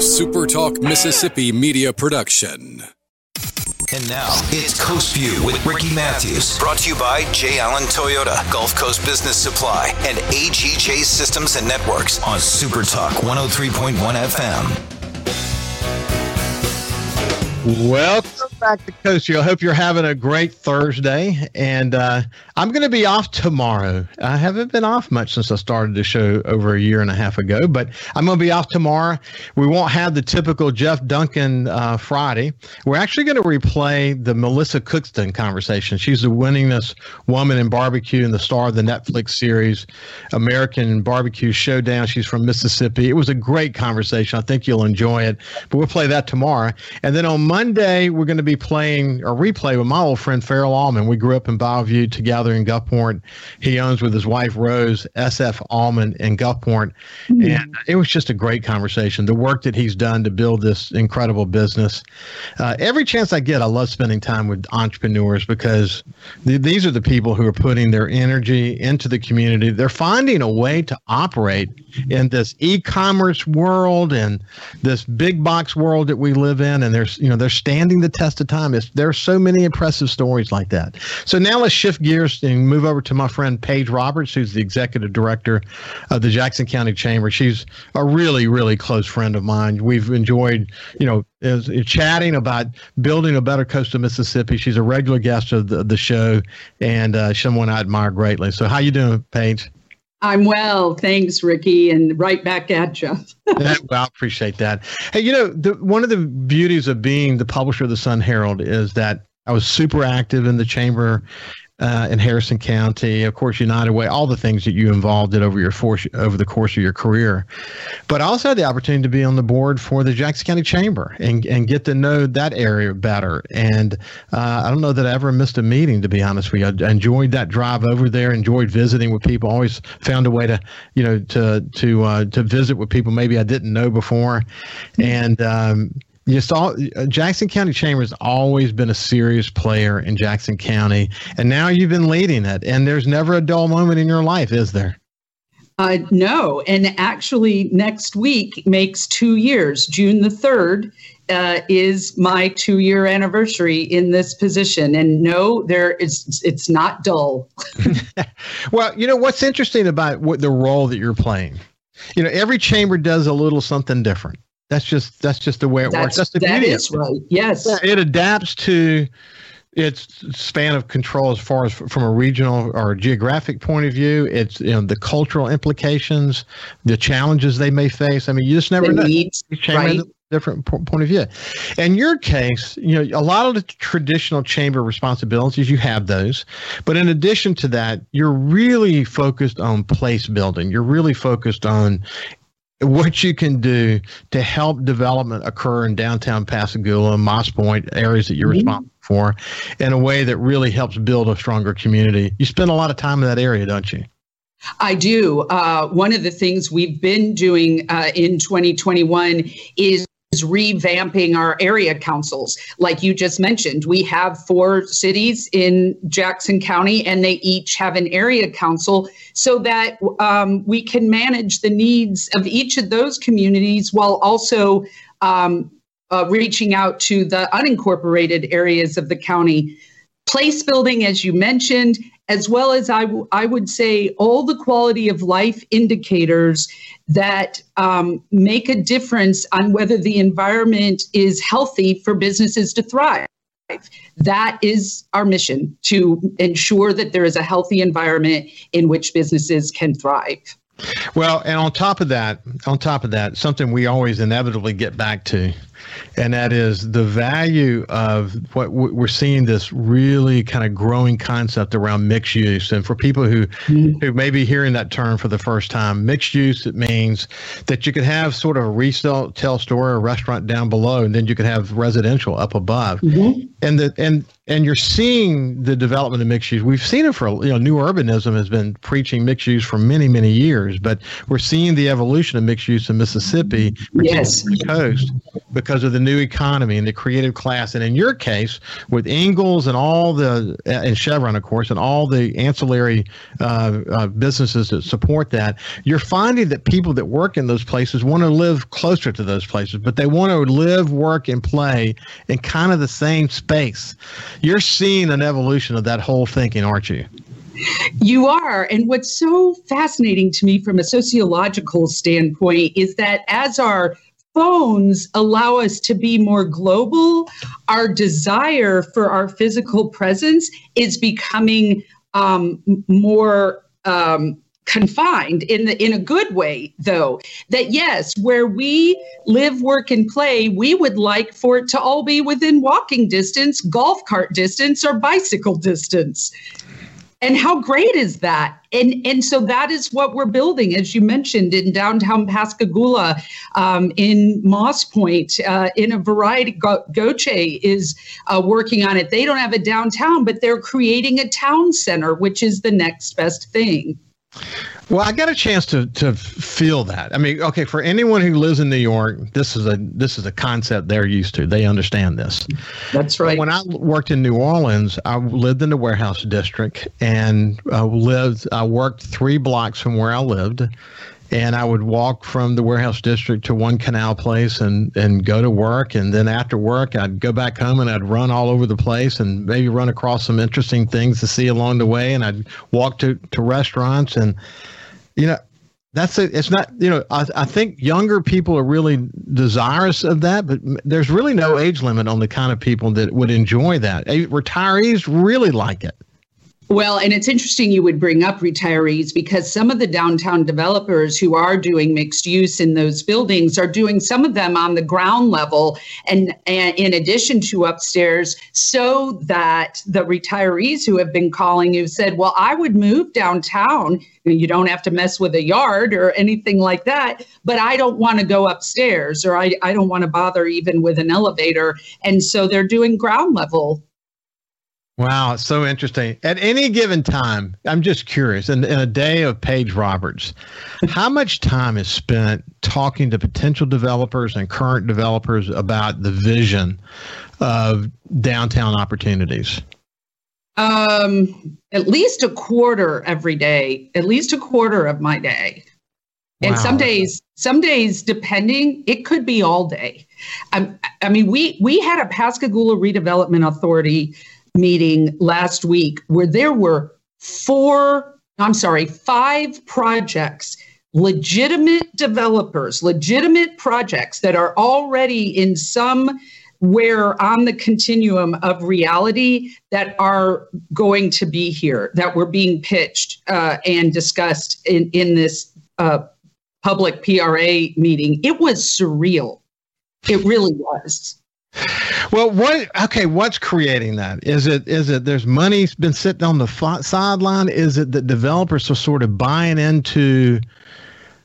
SuperTalk Mississippi media production. And now it's Coast View with Ricky Matthews. Brought to you by J. Allen Toyota, Gulf Coast Business Supply, and AGJ Systems and Networks on Super Talk 103.1 FM. Welcome back to Coast View. I hope you're having a great Thursday. And uh, I'm going to be off tomorrow. I haven't been off much since I started the show over a year and a half ago, but I'm going to be off tomorrow. We won't have the typical Jeff Duncan uh, Friday. We're actually going to replay the Melissa Cookston conversation. She's the winningest woman in barbecue and the star of the Netflix series American Barbecue Showdown. She's from Mississippi. It was a great conversation. I think you'll enjoy it. But we'll play that tomorrow. And then on Monday, we're going to be playing a replay with my old friend Farrell Allman. We grew up in Bayview together in Gulfport. He owns with his wife Rose SF Allman in Gulfport, mm-hmm. and it was just a great conversation. The work that he's done to build this incredible business. Uh, every chance I get, I love spending time with entrepreneurs because th- these are the people who are putting their energy into the community. They're finding a way to operate in this e-commerce world and this big box world that we live in, and there's you know they're standing the test of time. It's, there are so many impressive stories like that. So now let's shift gears and move over to my friend Paige Roberts, who's the executive director of the Jackson County Chamber. She's a really, really close friend of mine. We've enjoyed, you know, is, chatting about building a better coast of Mississippi. She's a regular guest of the, the show and uh, someone I admire greatly. So how you doing, Paige? I'm well, thanks, Ricky, and right back at you. well, I appreciate that. Hey, you know, the, one of the beauties of being the publisher of the Sun Herald is that I was super active in the chamber uh, in Harrison County, of course, United Way, all the things that you involved in over your force, over the course of your career. But I also had the opportunity to be on the board for the Jackson County Chamber and, and get to know that area better. And uh, I don't know that I ever missed a meeting, to be honest with you. I enjoyed that drive over there, enjoyed visiting with people, always found a way to, you know, to, to, uh, to visit with people maybe I didn't know before. And, um, you saw uh, Jackson County Chamber has always been a serious player in Jackson County, and now you've been leading it. And there's never a dull moment in your life, is there? Uh, no, and actually, next week makes two years. June the third uh, is my two-year anniversary in this position, and no, there is. It's not dull. well, you know what's interesting about what the role that you're playing. You know, every chamber does a little something different. That's just that's just the way it that's, works. That's the that beauty. Is right. Yes. It adapts to its span of control as far as from a regional or geographic point of view. It's you know the cultural implications, the challenges they may face. I mean, you just never the know. Needs, right. Different point of view. In your case, you know, a lot of the traditional chamber responsibilities, you have those. But in addition to that, you're really focused on place building. You're really focused on what you can do to help development occur in downtown Pascagoula, Moss Point, areas that you're mm-hmm. responsible for, in a way that really helps build a stronger community. You spend a lot of time in that area, don't you? I do. Uh, one of the things we've been doing uh, in 2021 is is revamping our area councils. Like you just mentioned, we have four cities in Jackson County, and they each have an area council so that um, we can manage the needs of each of those communities while also um, uh, reaching out to the unincorporated areas of the county. Place building, as you mentioned, as well as I, w- I would say all the quality of life indicators that um, make a difference on whether the environment is healthy for businesses to thrive. That is our mission to ensure that there is a healthy environment in which businesses can thrive. Well, and on top of that, on top of that, something we always inevitably get back to and that is the value of what we're seeing this really kind of growing concept around mixed use. And for people who mm-hmm. who may be hearing that term for the first time, mixed use it means that you could have sort of a resale store, a restaurant down below, and then you could have residential up above. Mm-hmm. And the and and you're seeing the development of mixed use. We've seen it for you know, new urbanism has been preaching mixed use for many many years, but we're seeing the evolution of mixed use in Mississippi, yes, the coast because of the new economy and the creative class. And in your case, with Ingalls and all the, and Chevron, of course, and all the ancillary uh, uh, businesses that support that, you're finding that people that work in those places want to live closer to those places, but they want to live, work, and play in kind of the same space. You're seeing an evolution of that whole thinking, aren't you? You are. And what's so fascinating to me from a sociological standpoint is that as our phones allow us to be more global, our desire for our physical presence is becoming um, more um, confined in the in a good way though. That yes where we live work and play we would like for it to all be within walking distance golf cart distance or bicycle distance and how great is that? And and so that is what we're building as you mentioned in downtown pascagoula um, in moss point uh, in a variety Go- Gautier is uh, working on it. They don't have a downtown but they're creating a town center which is the next best thing well, I got a chance to to feel that. I mean, okay, for anyone who lives in New York, this is a this is a concept they're used to. They understand this. That's right. When I worked in New Orleans, I lived in the warehouse district and uh, lived. I worked three blocks from where I lived, and I would walk from the warehouse district to one canal place and and go to work, and then after work I'd go back home and I'd run all over the place and maybe run across some interesting things to see along the way, and I'd walk to to restaurants and you know that's it. It's not, you know, I, I think younger people are really desirous of that, but there's really no age limit on the kind of people that would enjoy that. Retirees really like it. Well, and it's interesting you would bring up retirees because some of the downtown developers who are doing mixed use in those buildings are doing some of them on the ground level and, and in addition to upstairs, so that the retirees who have been calling you said, Well, I would move downtown. You don't have to mess with a yard or anything like that, but I don't want to go upstairs or I, I don't want to bother even with an elevator. And so they're doing ground level Wow, it's so interesting. At any given time, I'm just curious, in, in a day of Paige Roberts, how much time is spent talking to potential developers and current developers about the vision of downtown opportunities? Um, at least a quarter every day, at least a quarter of my day. And wow. some days, some days, depending, it could be all day. Um, I mean, we we had a Pascagoula Redevelopment Authority meeting last week where there were four, I'm sorry, five projects, legitimate developers, legitimate projects that are already in some where on the continuum of reality that are going to be here, that were being pitched uh, and discussed in, in this uh, public PRA meeting. It was surreal. It really was. Well, what? Okay, what's creating that? Is it is it there's money been sitting on the sideline? Is it that developers are sort of buying into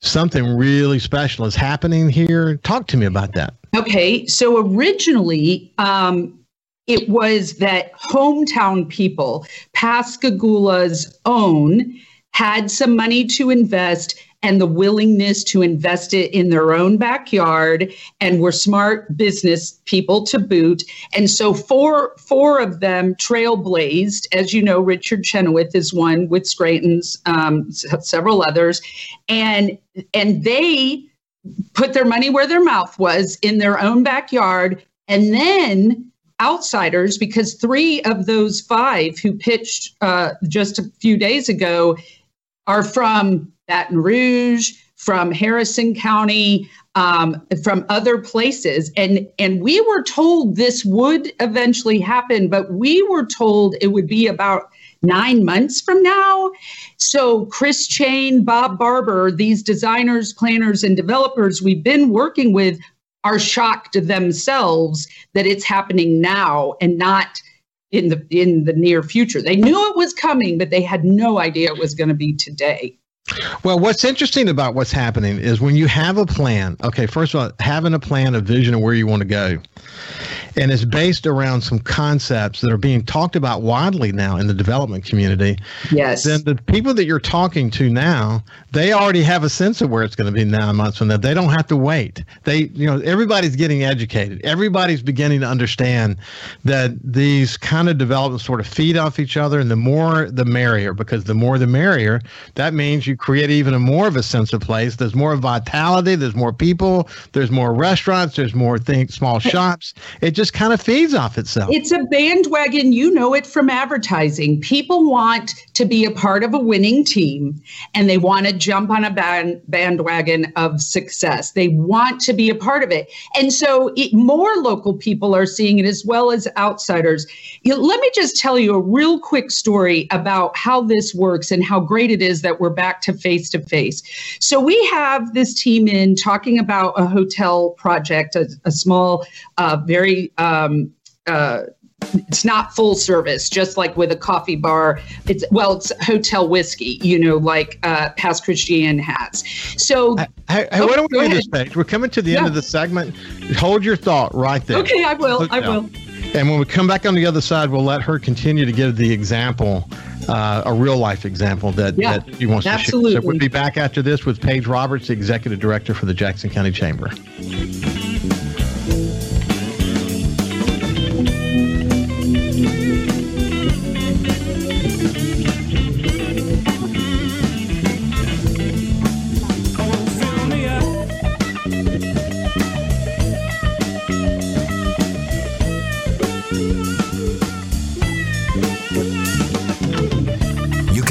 something really special is happening here? Talk to me about that. Okay, so originally, um, it was that hometown people, Pascagoula's own, had some money to invest and the willingness to invest it in their own backyard and were smart business people to boot. And so four four of them trailblazed. As you know, Richard Chenoweth is one with Scranton's, um, several others, and and they put their money where their mouth was in their own backyard, and then outsiders because three of those five who pitched uh, just a few days ago are from Baton Rouge, from Harrison County, um, from other places. And, and we were told this would eventually happen, but we were told it would be about nine months from now. So, Chris Chain, Bob Barber, these designers, planners, and developers we've been working with are shocked themselves that it's happening now and not in the in the near future. They knew it was coming, but they had no idea it was going to be today. Well, what's interesting about what's happening is when you have a plan, okay, first of all, having a plan, a vision of where you want to go. And is based around some concepts that are being talked about widely now in the development community, yes, then the people that you're talking to now, they already have a sense of where it's going to be nine months from now. They don't have to wait. They, you know, everybody's getting educated. Everybody's beginning to understand that these kind of developments sort of feed off each other, and the more the merrier, because the more the merrier. That means you create even a more of a sense of place. There's more vitality. There's more people. There's more restaurants. There's more things, small shops. It just kind of feeds off itself. It's a bandwagon. You know it from advertising. People want to be a part of a winning team and they want to jump on a band, bandwagon of success. They want to be a part of it. And so it, more local people are seeing it as well as outsiders. You let me just tell you a real quick story about how this works and how great it is that we're back to face to face. So we have this team in talking about a hotel project, a, a small, uh, very um, uh, it's not full service, just like with a coffee bar. It's well, it's hotel whiskey, you know, like uh, Pass Christian has. So, oh, why don't we do this Paige? We're coming to the yeah. end of the segment. Hold your thought right there. Okay, I will. I will. And when we come back on the other side, we'll let her continue to give the example, uh, a real life example that, yeah, that she wants absolutely. to share. So we'll be back after this with Paige Roberts, the executive director for the Jackson County Chamber.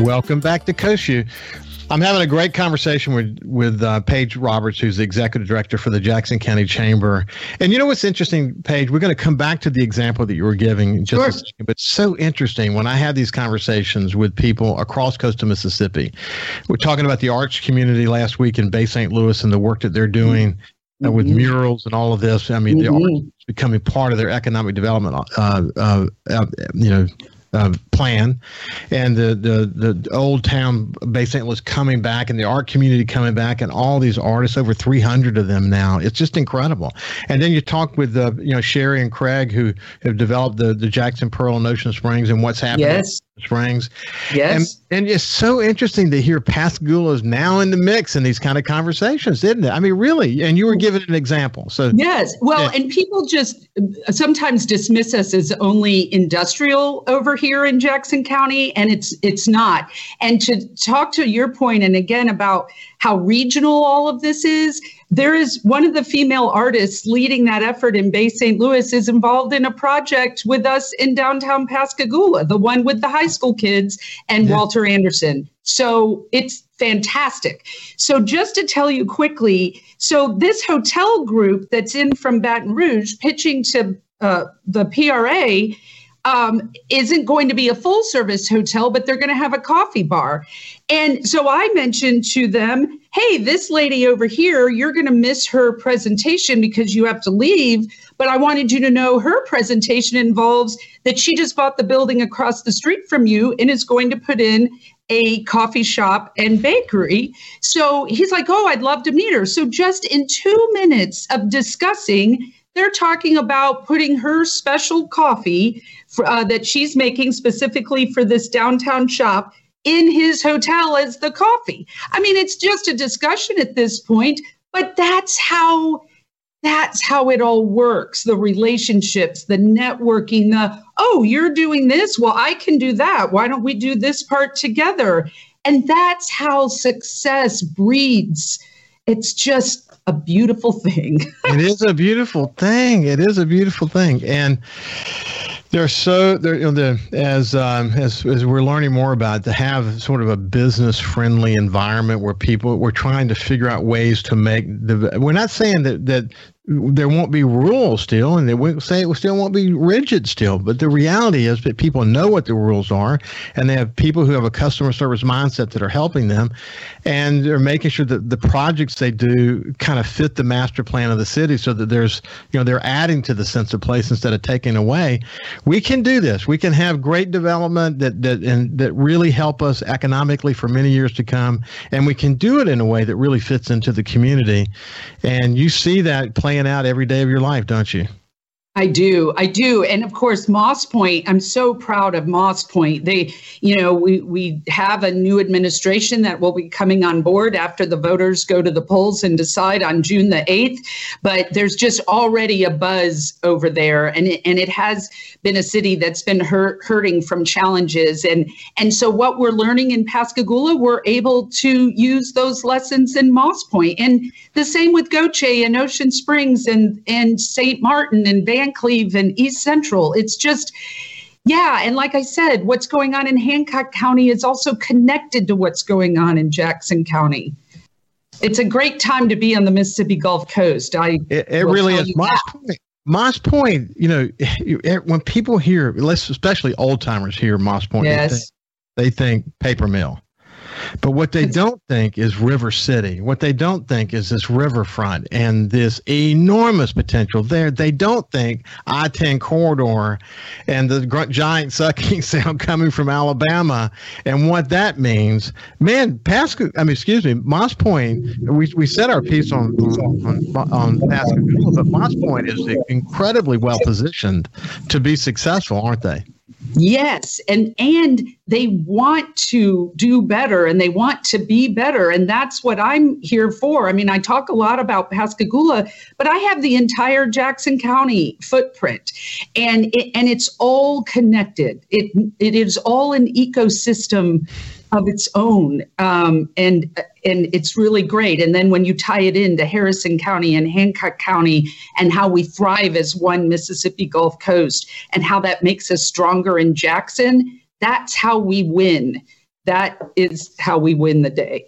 Welcome back to Coast View. I'm having a great conversation with with uh, Paige Roberts, who's the executive director for the Jackson County Chamber. And you know what's interesting, Paige? We're going to come back to the example that you were giving just sure. second, but so interesting when I have these conversations with people across coastal Mississippi. We're talking about the arts community last week in Bay St. Louis and the work that they're doing. Mm-hmm. Uh, with mm-hmm. murals and all of this, I mean, mm-hmm. the art is becoming part of their economic development. Uh, uh, uh you know, uh, plan, and the, the the old town Bay St. Louis coming back, and the art community coming back, and all these artists, over 300 of them now. It's just incredible. And then you talk with uh, you know Sherry and Craig who have developed the the Jackson Pearl and Ocean Springs and what's happening. Yes. Springs. Yes. And, and it's so interesting to hear Pascagoula is now in the mix in these kind of conversations, isn't it? I mean, really. And you were giving an example. So yes. Well, yeah. and people just sometimes dismiss us as only industrial over here in Jackson County, and it's it's not. And to talk to your point, and again about how regional all of this is, there is one of the female artists leading that effort in Bay St. Louis is involved in a project with us in downtown Pascagoula, the one with the high school kids and yeah. Walter Anderson. So it's fantastic. So just to tell you quickly, so this hotel group that's in from Baton Rouge pitching to uh, the PRA um, isn't going to be a full service hotel, but they're going to have a coffee bar. And so I mentioned to them, hey, this lady over here, you're going to miss her presentation because you have to leave. But I wanted you to know her presentation involves that she just bought the building across the street from you and is going to put in a coffee shop and bakery. So he's like, oh, I'd love to meet her. So just in two minutes of discussing, they're talking about putting her special coffee for, uh, that she's making specifically for this downtown shop in his hotel as the coffee. I mean, it's just a discussion at this point, but that's how that's how it all works. The relationships the networking the oh you're doing this? Well i can do that. Why don't we do this part together? And that's how success breeds. It's just a beautiful thing it is a beautiful thing it is a beautiful thing and they're so they're you know, the, as um, as as we're learning more about to have sort of a business friendly environment where people we're trying to figure out ways to make the. We're not saying that that there won't be rules still, and they won't say it still won't be rigid still. But the reality is that people know what the rules are, and they have people who have a customer service mindset that are helping them, and they're making sure that the projects they do kind of fit the master plan of the city, so that there's you know they're adding to the sense of place instead of taking away. We can do this. We can have great development that that and that really help us economically for many years to come, and we can do it in a way that really fits into the community. And you see that playing out every day of your life, don't you? I do. I do. And of course, Moss Point, I'm so proud of Moss Point. They, you know, we, we have a new administration that will be coming on board after the voters go to the polls and decide on June the 8th. But there's just already a buzz over there. And it, and it has been a city that's been hurt, hurting from challenges. And, and so what we're learning in Pascagoula, we're able to use those lessons in Moss Point. And the same with Gautier and Ocean Springs and, and St. Martin and Van Cleve and East Central. It's just, yeah. And like I said, what's going on in Hancock County is also connected to what's going on in Jackson County. It's a great time to be on the Mississippi Gulf Coast. I it, it really is. Moss Point, Moss Point, you know, when people hear, let's especially old timers hear Moss Point, yes. they, think, they think paper mill. But what they don't think is River City. What they don't think is this riverfront and this enormous potential there. They don't think I 10 corridor and the giant sucking sound coming from Alabama and what that means. Man, Pasco, I mean, excuse me, Moss Point, we, we said our piece on, on, on Pascagoula, but Moss Point is incredibly well positioned to be successful, aren't they? Yes, and and they want to do better and they want to be better and that's what I'm here for. I mean, I talk a lot about Pascagoula, but I have the entire Jackson County footprint and it, and it's all connected. It it is all an ecosystem of its own, um, and and it's really great. And then when you tie it into Harrison County and Hancock County, and how we thrive as one Mississippi Gulf Coast, and how that makes us stronger in Jackson, that's how we win. That is how we win the day.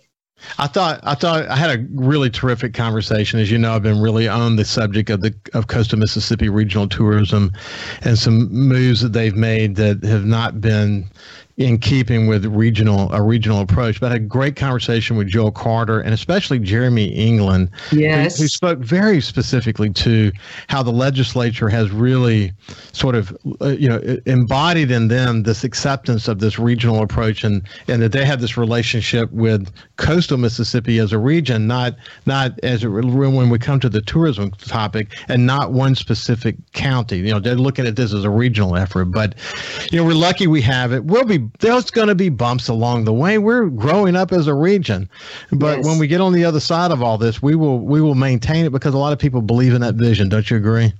I thought I thought I had a really terrific conversation. As you know, I've been really on the subject of the of coastal Mississippi regional tourism and some moves that they've made that have not been in keeping with regional a regional approach. But I had a great conversation with Joel Carter and especially Jeremy England, yes. who, who, spoke very specifically to how the legislature has really sort of uh, you know embodied in them this acceptance of this regional approach and and that they have this relationship with coastal Mississippi as a region, not not as a, when we come to the tourism topic and not one specific county. You know, they're looking at this as a regional effort. But you know, we're lucky we have it. We'll be there's going to be bumps along the way. We're growing up as a region, but yes. when we get on the other side of all this, we will we will maintain it because a lot of people believe in that vision. Don't you agree?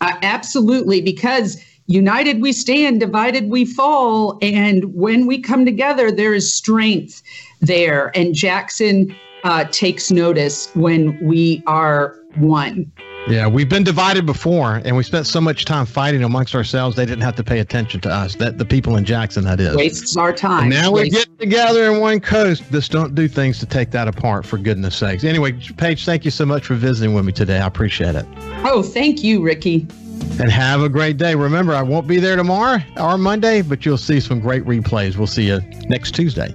Uh, absolutely, because united we stand, divided we fall, and when we come together, there is strength there. And Jackson uh, takes notice when we are one. Yeah, we've been divided before, and we spent so much time fighting amongst ourselves. They didn't have to pay attention to us. That the people in Jackson, that is, wastes our time. And now we get together in one coast. Just don't do things to take that apart, for goodness sakes. Anyway, Paige, thank you so much for visiting with me today. I appreciate it. Oh, thank you, Ricky. And have a great day. Remember, I won't be there tomorrow or Monday, but you'll see some great replays. We'll see you next Tuesday.